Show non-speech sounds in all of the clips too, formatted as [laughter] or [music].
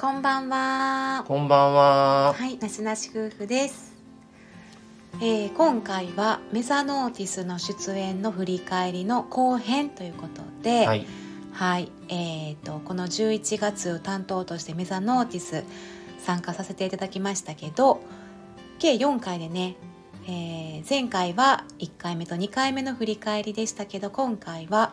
こんばんは。こんばんは。はい、なしなし夫婦です。えー今回はメザノーティスの出演の振り返りの後編ということで、はい。はい、えー、とこの11月担当としてメザノーティス参加させていただきましたけど計4回でね、えー前回は1回目と2回目の振り返りでしたけど今回は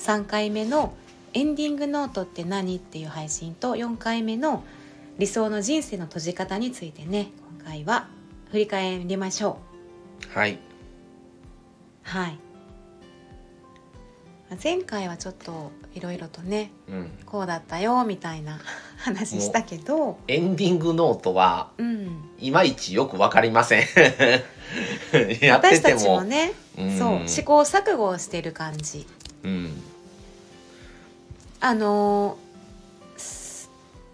3回目の「エンディングノートって何?」っていう配信と4回目の「理想の人生の閉じ方」についてね今回は振り返りましょう。はい。はい前回はちょっといろいろとねうん。こうだったよみたいな話したけど、エンディングノートは、うん、いまいちよくわかりません。私たち。もね、うんそう試行錯誤をしてる感じうん。あの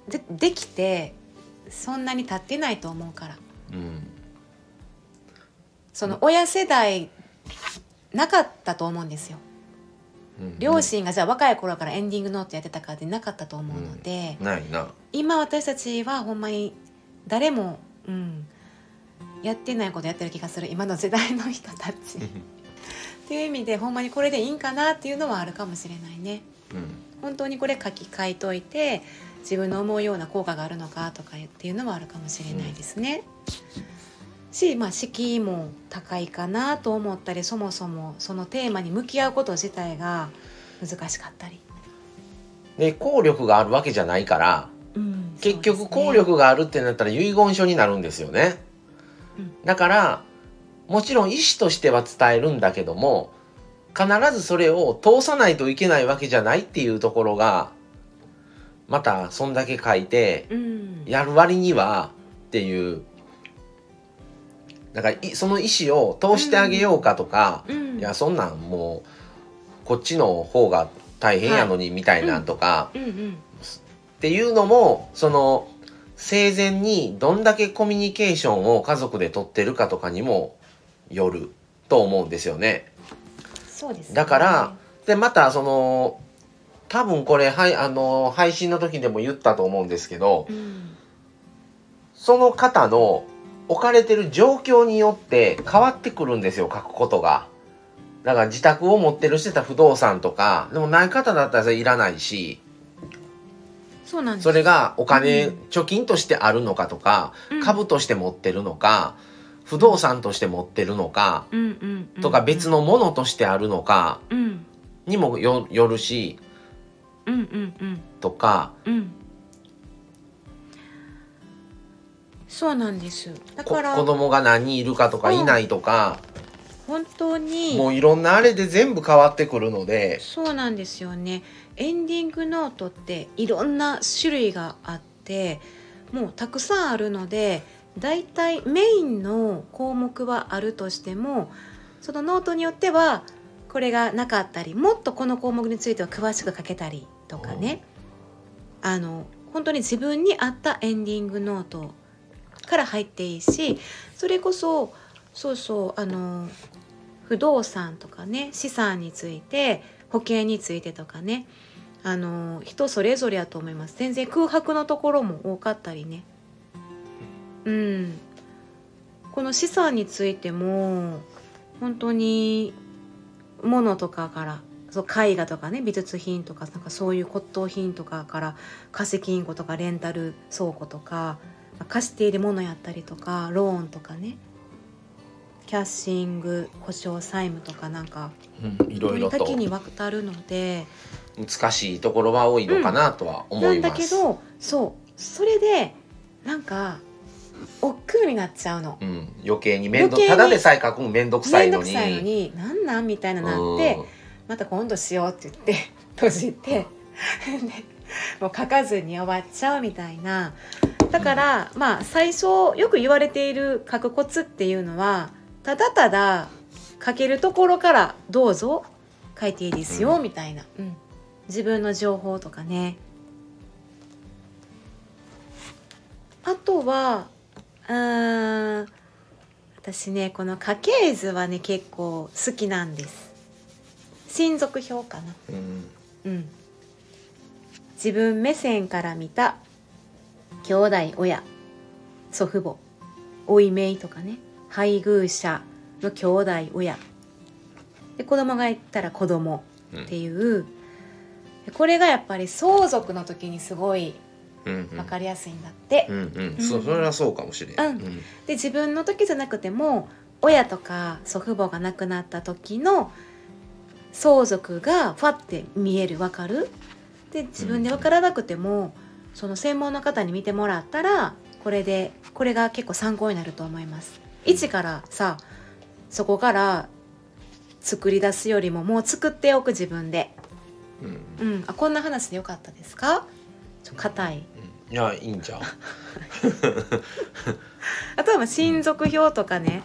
でできてそんなに経ってないと思うから。うん。その親世代なかったと思うんですよ。うん。両親がじゃあ若い頃からエンディングノートやってたかってなかったと思うので、ないな。今私たちはほんまに誰も、うん、やってないことやってる気がする。今の世代の人たち。[laughs] っていう意味でほんまにこれでいいんかなっていうのはあるかもしれないね。うん。本当にこれ書き換えといて自分の思うような効果があるのかとかっていうのはあるかもしれないですね、しまあ敷居も高いかなと思ったりそもそもそのテーマに向き合うこと自体が難しかったり、で、効力があるわけじゃないから、うん結局効力があるってなったら遺言書になるんですよね。うん。だから、もちろん意思としては伝えるんだけども、必ずそれを通さないといけないわけじゃないっていうところが、またそんだけ書いて、うん。やる割にはっていう、だからいその意思を通してあげようかとか、うん。いや、そんなんもう、こっちの方が大変やのにみたいなん。とか、っていうのも、その、生前にどんだけコミュニケーションを家族で取ってるかとかにもよると思うんですよね。そうですね。だから、で、またその、多分これ、はい、あの、配信の時でも言ったと思うんですけど、うん。その方の置かれてる状況によって変わってくるんですよ、書くことが。だから自宅を持ってるしてた不動産とか、でもない方だったらいらないし、そうなんです。それがお金、うん。貯金としてあるのかとか、うん。株として持ってるのか、不動産として持ってるのか、うんうんうんとか別のものとしてあるのかうんにもよよるし、うんうんうん。とか、うん。そうなんですだこから子供が何人いるかとかうんいないとか、本当にもういろんなあれで全部変わってくるので、そうなんですよね。エンディングノートっていろんな種類があってもうたくさんあるのでだいたいメインの項目はあるとしてもそのノートによってはこれがなかったりもっとこの項目については詳しく書けたりとかね。あの本当に自分に合ったエンディングノートから入っていいしそれこそそうそうあの不動産とかね資産について保険についてとかね。あの人それぞれやと思います。全然空白のところも多かったりね。うんこの資産についても本当に物とかからそう絵画とかね美術品とかなんかそういう骨董品とかから貸金庫とかレンタル倉庫とか貸しているものやったりとかローンとかねキャッシング保証債務とかなんかうんいろいろと多岐にわたるので難しいところは多いのかなとは思ないんます。だけどそうそれでなんか億劫になっちゃうの。うん、余計に面倒ただでさえ書くの面倒くさいのに。面倒くさいのになんなんみたいななってまた今度しようって言って [laughs] 閉じて。でもう書かずに終わっちゃうみたいな。だから、まあ最初よく言われている書くコツっていうのはただただ書けるところからどうぞ書いていいですよ、うんみたいな、うん、自分の情報とかね。あとはうーん。私ねこの家系図はね結構好きなんです。親族表かなうん。うん。自分目線から見た兄弟親祖父母老いめいとかね配偶者の兄弟親。で子供がいたら子供っていう、これがやっぱり相続の時にすごいうんうん分かりやすいんだって、うんうん。そそれはそうかもしれん、うん。で自分の時じゃなくても親とか祖父母が亡くなった時の相続がファって見える。分かる？で自分で分からなくても、その専門の方に見てもらったらこれでこれが結構参考になると思います。一からさそこから作り出すよりももう作っておく自分で。うん。うん。あこんな話でよかったですか？ちょ硬いいやいいんちゃう、[laughs] あとはまあ親族表とかね、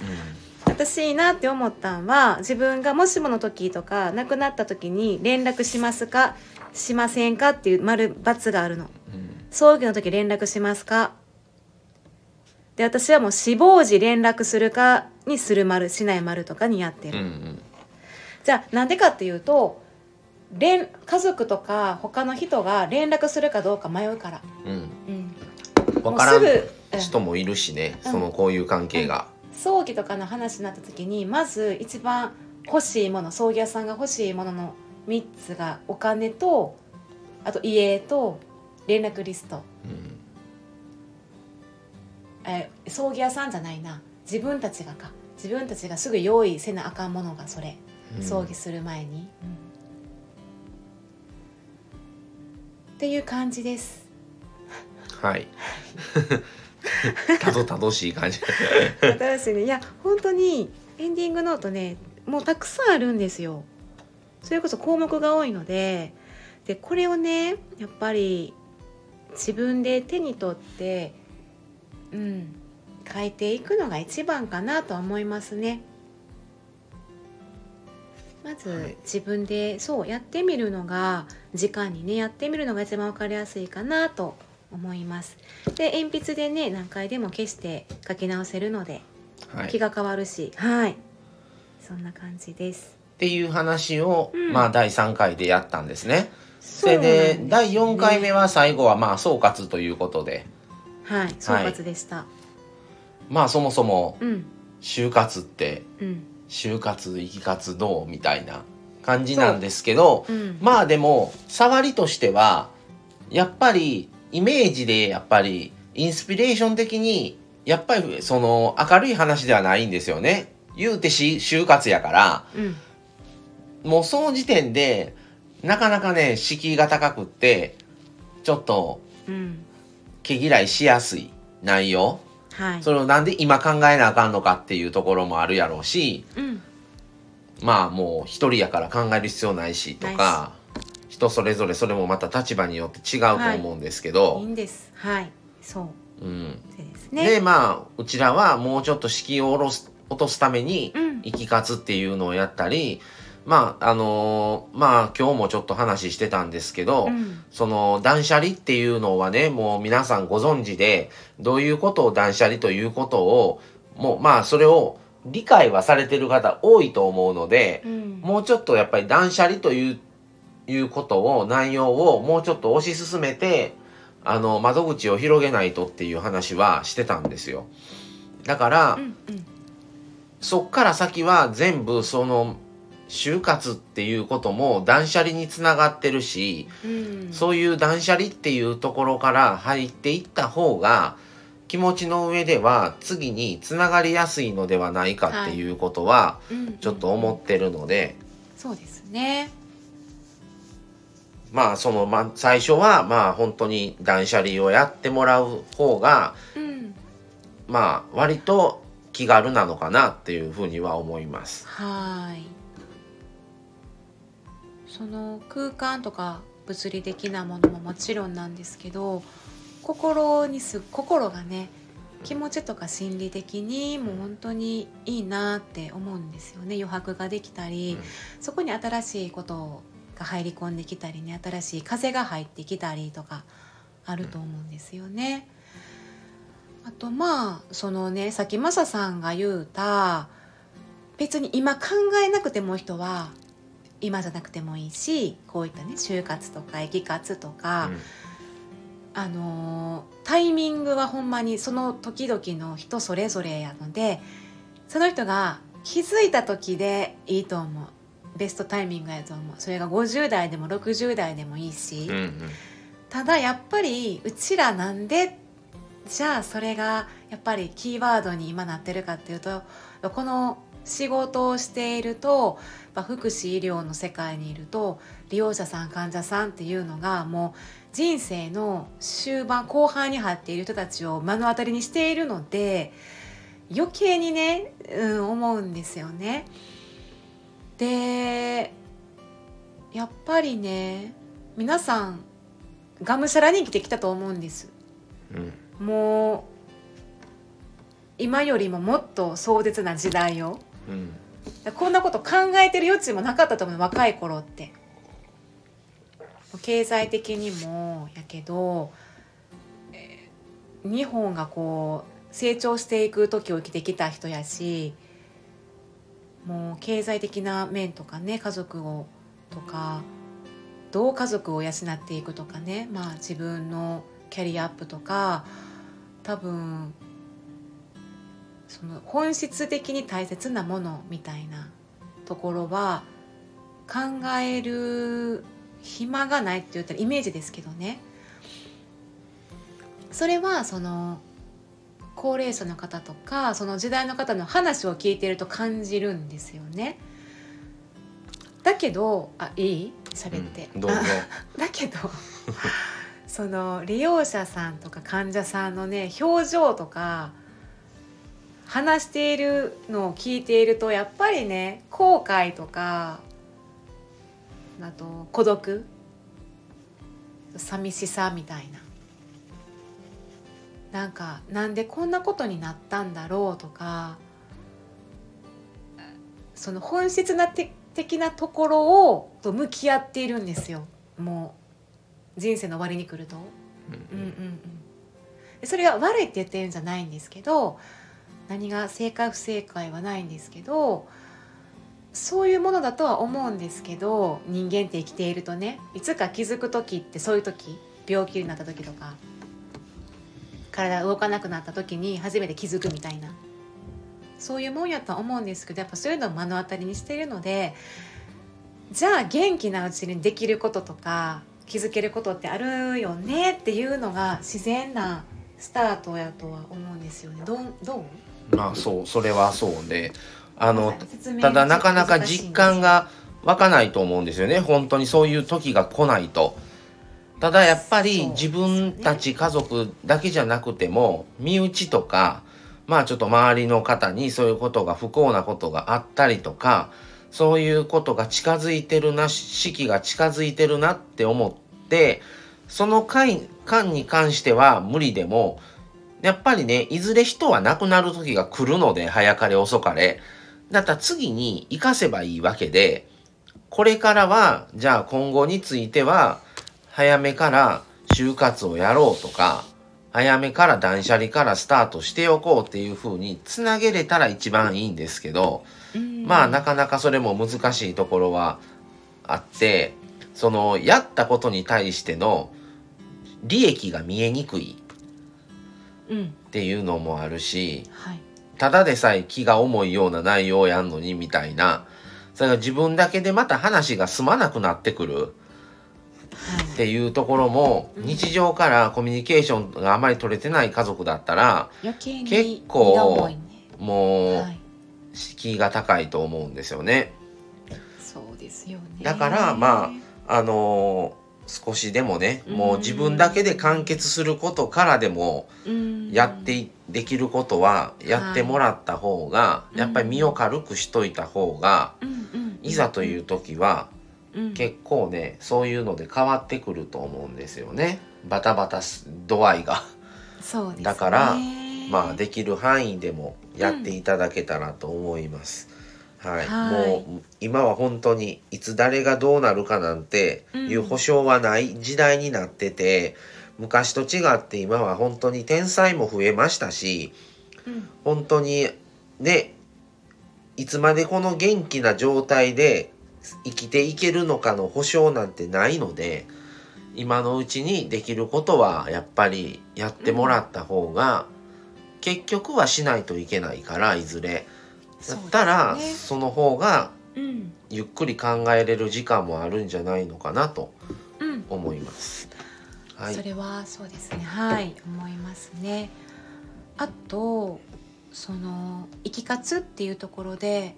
私いいなって思ったんは自分がもしもの時とか亡くなった時に連絡しますか？しませんかっていう丸×があるの。葬儀の時連絡しますか？で私はもう死亡時連絡するかにする丸しない丸とかにやってる、うんうん。じゃあなんでかっていうと連家族とか他の人が連絡するかどうか迷うから、うん。うん、分からんもうすぐうん。人もいるしね、うん。そのこういう関係が、葬儀とかの話になった時にまず一番欲しいもの葬儀屋さんが欲しいものの3つがお金とあと家と連絡リスト、えー葬儀屋さんじゃないな。自分たちがか。自分たちがすぐ用意せなあかんものがそれ、うん。葬儀する前に、っていう感じです。はい。たどたどしい感じ。新しいね。いや本当にエンディングノートねもうたくさんあるんですよ。それこそ項目が多いので。でこれをねやっぱり自分で手に取ってうん書いていくのが一番かなとは思いますねまはずい。自分でそうやってみるのが時間にねやってみるのが一番わかりやすいかなと思います。で鉛筆でね何回でも消して書き直せるのではい、っ気が変わるしはい。そんな感じです。ていう話を、うん。まあ第3回でやったんですね。それでね。第4回目は最後はまあ総括ということで。はい総括でした、まあそもそもうん。就活ってうん就活生き活どうみたいな感じなんですけどうん。まあでも触りとしてはやっぱりイメージでやっぱりインスピレーション的にやっぱりその明るい話ではないんですよね。言うてし就活やから。うん。もうその時点でなかなかね敷居が高くってちょっとうん。毛嫌いしやすい内容はい。それをなんで今考えなあかんのかっていうところもあるやろうしうん。まあもう一人やから考える必要ないしとか人それぞれそれもまた立場によって違うと思うんですけど、い。いんです。はい。そう。うん、でね。まあうちらはもうちょっと敷居を下ろす落とすためにうん。生き活っていうのをやったりまああのーまあ今日もちょっと話してたんですけど、うん。その断捨離っていうのはねもう皆さんご存知でどういうことを断捨離ということをもうまあそれを理解はされてる方多いと思うのでうん。もうちょっとやっぱり断捨離といういうことを内容をもうちょっと推し進めてあの窓口を広げないとっていう話はしてたんですよ。だから、うんうん。そっから先は全部その就活っていうことも断捨離につながってるし、うん。そういう断捨離っていうところから入っていった方が気持ちの上では次につながりやすいのではないかっていうことはうん。ちょっと思ってるので、そうですね。まあそのま最初はまあ本当に断捨離をやってもらう方がうん。まあ割と気軽なのかなっていうふうには思います。はいその空間とか物理的なものももちろんなんですけど心にす心がね気持ちとか心理的にもう本当にいいなって思うんですよね余白ができたり、うんそこに新しいことが入り込んできたりね新しい風が入ってきたりとかあると思うんですよね。あとまあそのねさっきマサさんが言うた別に今考えなくても人は今じゃなくてもいいしこういったね就活とか生き活とか、あのータイミングはほんまにその時々の人それぞれやのでその人が気づいた時でいいと思う。ベストタイミングやと思う。それが50代でも60代でもいいし、うんうん。ただやっぱりうちらなんでじゃあそれがやっぱりキーワードに今なってるかっていうとこの仕事をしていると福祉医療の世界にいると利用者さん患者さんっていうのがもう人生の終盤後半に入っている人たちを目の当たりにしているので余計にね、うん、思うんですよね。でやっぱりね皆さんがむしゃらに生きてきたと思うんです。うんもう今よりももっと壮絶な時代をうん。こんなこと考えてる余地もなかったと思う若い頃って。経済的にもやけど、えー日本がこう成長していく時を生きてきた人やしもう経済的な面とかね家族をとかどう家族を養っていくとかね。まあ自分のキャリアアップとか多分その本質的に大切なものみたいなところは考える暇がないって言ったらイメージですけどね。それはその高齢者の方とかその時代の方の話を聞いていると感じるんですよね。だけどあいい？喋って、うんどうぞ。あだけど [laughs] その利用者さんとか患者さんのね表情とか話しているのを聞いているとやっぱりね後悔とかあと孤独寂しさみたいな。なんかなんでこんなことになったんだろうとかその本質なて的なところをと向き合っているんですよ。もう人生の終わりに来ると。うんうん。うん、でそれが悪いって言ってるんじゃないんですけど何が正解不正解はないんですけどそういうものだとは思うんですけど人間って生きているとねいつか気づく時ってそういう時病気になった時とか体動かなくなった時に初めて気づくみたいなそういうもんやとは思うんですけどやっぱそういうのを目の当たりにしているのでじゃあ元気なうちにできることとか気づけることってあるよねっていうのが自然なスタートやとは思うんですよね。どどう？まあそうそれはそうであのただなかなか実感が湧かないと思うんですよね。本当にそういう時が来ないと。ただやっぱり自分たち家族だけじゃなくても身内とかまあちょっと周りの方にそういうことが不幸なことがあったりとかそういうことが近づいてるな四季が近づいてるなって思ってその間間に関しては無理でもやっぱりねいずれ人は亡くなる時が来るので早かれ遅かれ。だったら次に生かせばいいわけでこれからはじゃあ今後については早めから就活をやろうとか早めから断捨離からスタートしておこうっていう風につなげれたら一番いいんですけど、うん。まあなかなかそれも難しいところはあってそのやったことに対しての利益が見えにくい。うんっていうのもあるしはい。ただでさえ気が重いような内容をやんのにみたいなそれが自分だけでまた話が済まなくなってくる。はい。っていうところもうん。日常からコミュニケーションがあまり取れてない家族だったら結構もうはい。敷居が高いと思うんですよね。そうですよね。だからまあのー少しでもねもう自分だけで完結することからでもうん。やっていできることはやってもらった方がいやっぱり身を軽くしといた方がいざという時はうん。結構ねそういうので変わってくると思うんですよね。バタバタす度合いが。そうね。だからまあできる範囲でもやっていただけたらと思います。はい、はい。もう今は本当にいつ誰がどうなるかなんていううん保証はない時代になってて、昔と違って今は本当に天才も増えましたしうん。本当にねいつまでこの元気な状態で生きていけるのかの保証なんてないので今のうちにできることはやっぱりやってもらった方が、結局はしないといけないからいずれだったらそ,、ね。の方がうん。ゆっくり考えれる時間もあるんじゃないのかなとうん。思います。はい。それはそうですね。はい。思いますね。あとその生き活っていうところで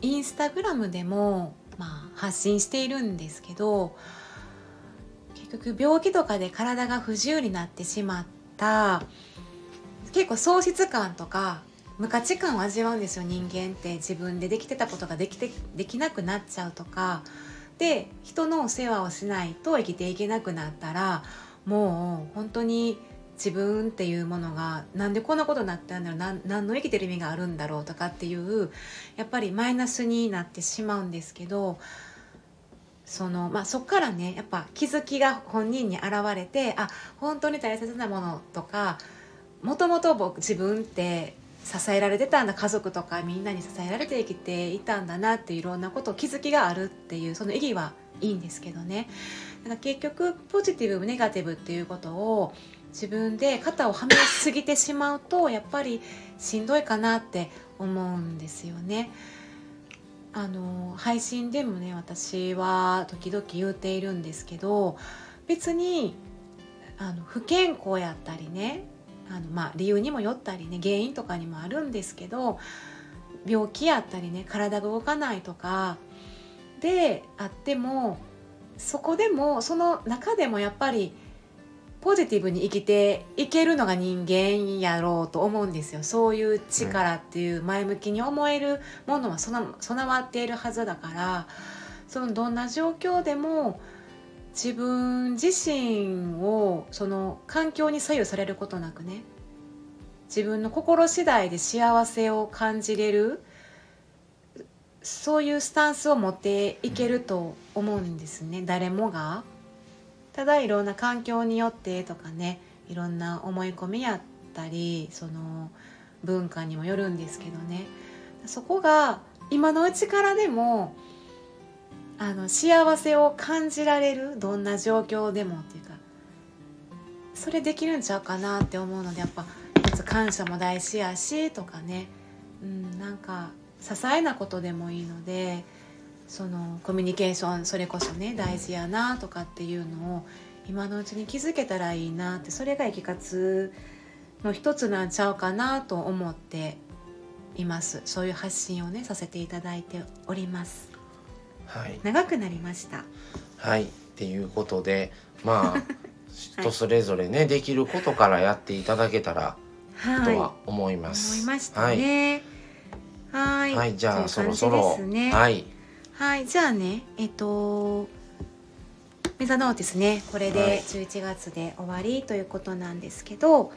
インスタグラムでも、まあ、発信しているんですけど結局病気とかで体が不自由になってしまった結構喪失感とか無価値観を味わうんですよ人間って。自分でできてたことができてできなくなっちゃうとか。で人のお世話をしないと生きていけなくなったらもう本当に自分っていうものがなんでこんなことになったんだろうな何の生きてる意味があるんだろうとかっていうやっぱりマイナスになってしまうんですけどそのまあ、そこからねやっぱ気づきが本人に現れてあ本当に大切なものとかもともと僕自分って支えられてたんだ家族とかみんなに支えられて生きていたんだなっていろんなこと気づきがあるっていうその意義はいいんですけどねだから結局ポジティブネガティブっていうことを自分で肩をはめすぎてしまうとやっぱりしんどいかなって思うんですよね。あの配信でもね私は時々言うているんですけど別にあの不健康やったりねあの、まあ、理由にもよったりね原因とかにもあるんですけど病気やったりね体が動かないとかであってもそこでもその中でもやっぱりポジティブに生きていけるのが人間やろうと思うんですよ。そういう力っていう前向きに思えるものは備備わっているはずだからそのどんな状況でも自分自身をその環境に左右されることなくね自分の心次第で幸せを感じれるそういうスタンスを持っていけると思うんですね誰もが。ただいろんな環境によってとかねいろんな思い込みやったりその文化にもよるんですけどねそこが今のうちからでもあの幸せを感じられるどんな状況でもっていうかそれできるんちゃうかなって思うのでやっぱまず感謝も大事やしとかね、うん、なんか些細なことでもいいのでそのコミュニケーションそれこそね大事やなとかっていうのを今のうちに気づけたらいいなってそれが生き活の一つなんちゃうかなと思っています。そういう発信をねさせていただいております、長くなりました。はい、っていうことでまあ [laughs] 人それぞれねできることからやっていただけたらはい。とは思います。思いましたね。はい。はい、はい、じゃあそろそろ、はい、はい、じゃあね、えっと、メザノーティスね、これはい。で11月で終わりということなんですけど、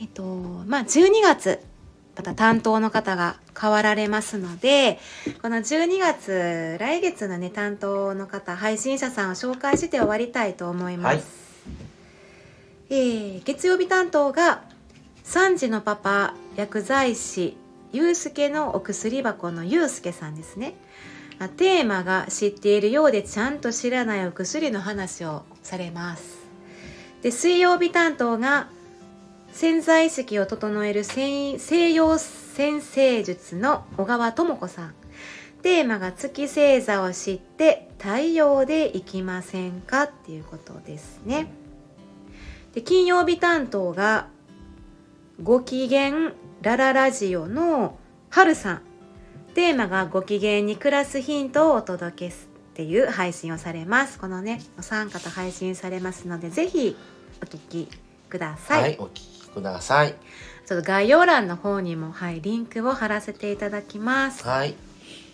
えっと、まあ12月、また担当の方が変わられますので、この12月、来月のね、担当の方、配信者さんを紹介して終わりたいと思います。はいえー月曜日担当が、3時のパパ、薬剤師、ゆうすけのお薬箱のゆうすけさんですね。あテーマが知っているようでちゃんと知らないお薬の話をされます。で、水曜日担当が潜在意識を整える西洋先生術の小川智子さん。テーマが月星座を知って太陽でいきませんかっていうことですね。で、金曜日担当がご機嫌ラララジオのはるさん。テーマがご機嫌に暮らすヒントをお届けすっていう配信をされます。このね、お三方配信されますので、ぜひお聞きください。はい、ください。ちょっと概要欄の方にも、はい、リンクを貼らせていただきます。はい。っ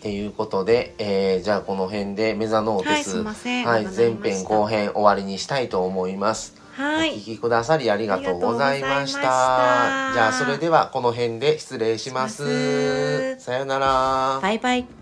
ていうことで、えー、じゃあこの辺でメザノーテス、いません。はい、前編後。編終わりにしたいと思います。はい。お聞きくださりありがとうございました。したじゃあそれではこの辺で失礼します。しますさようなら。バイバイ。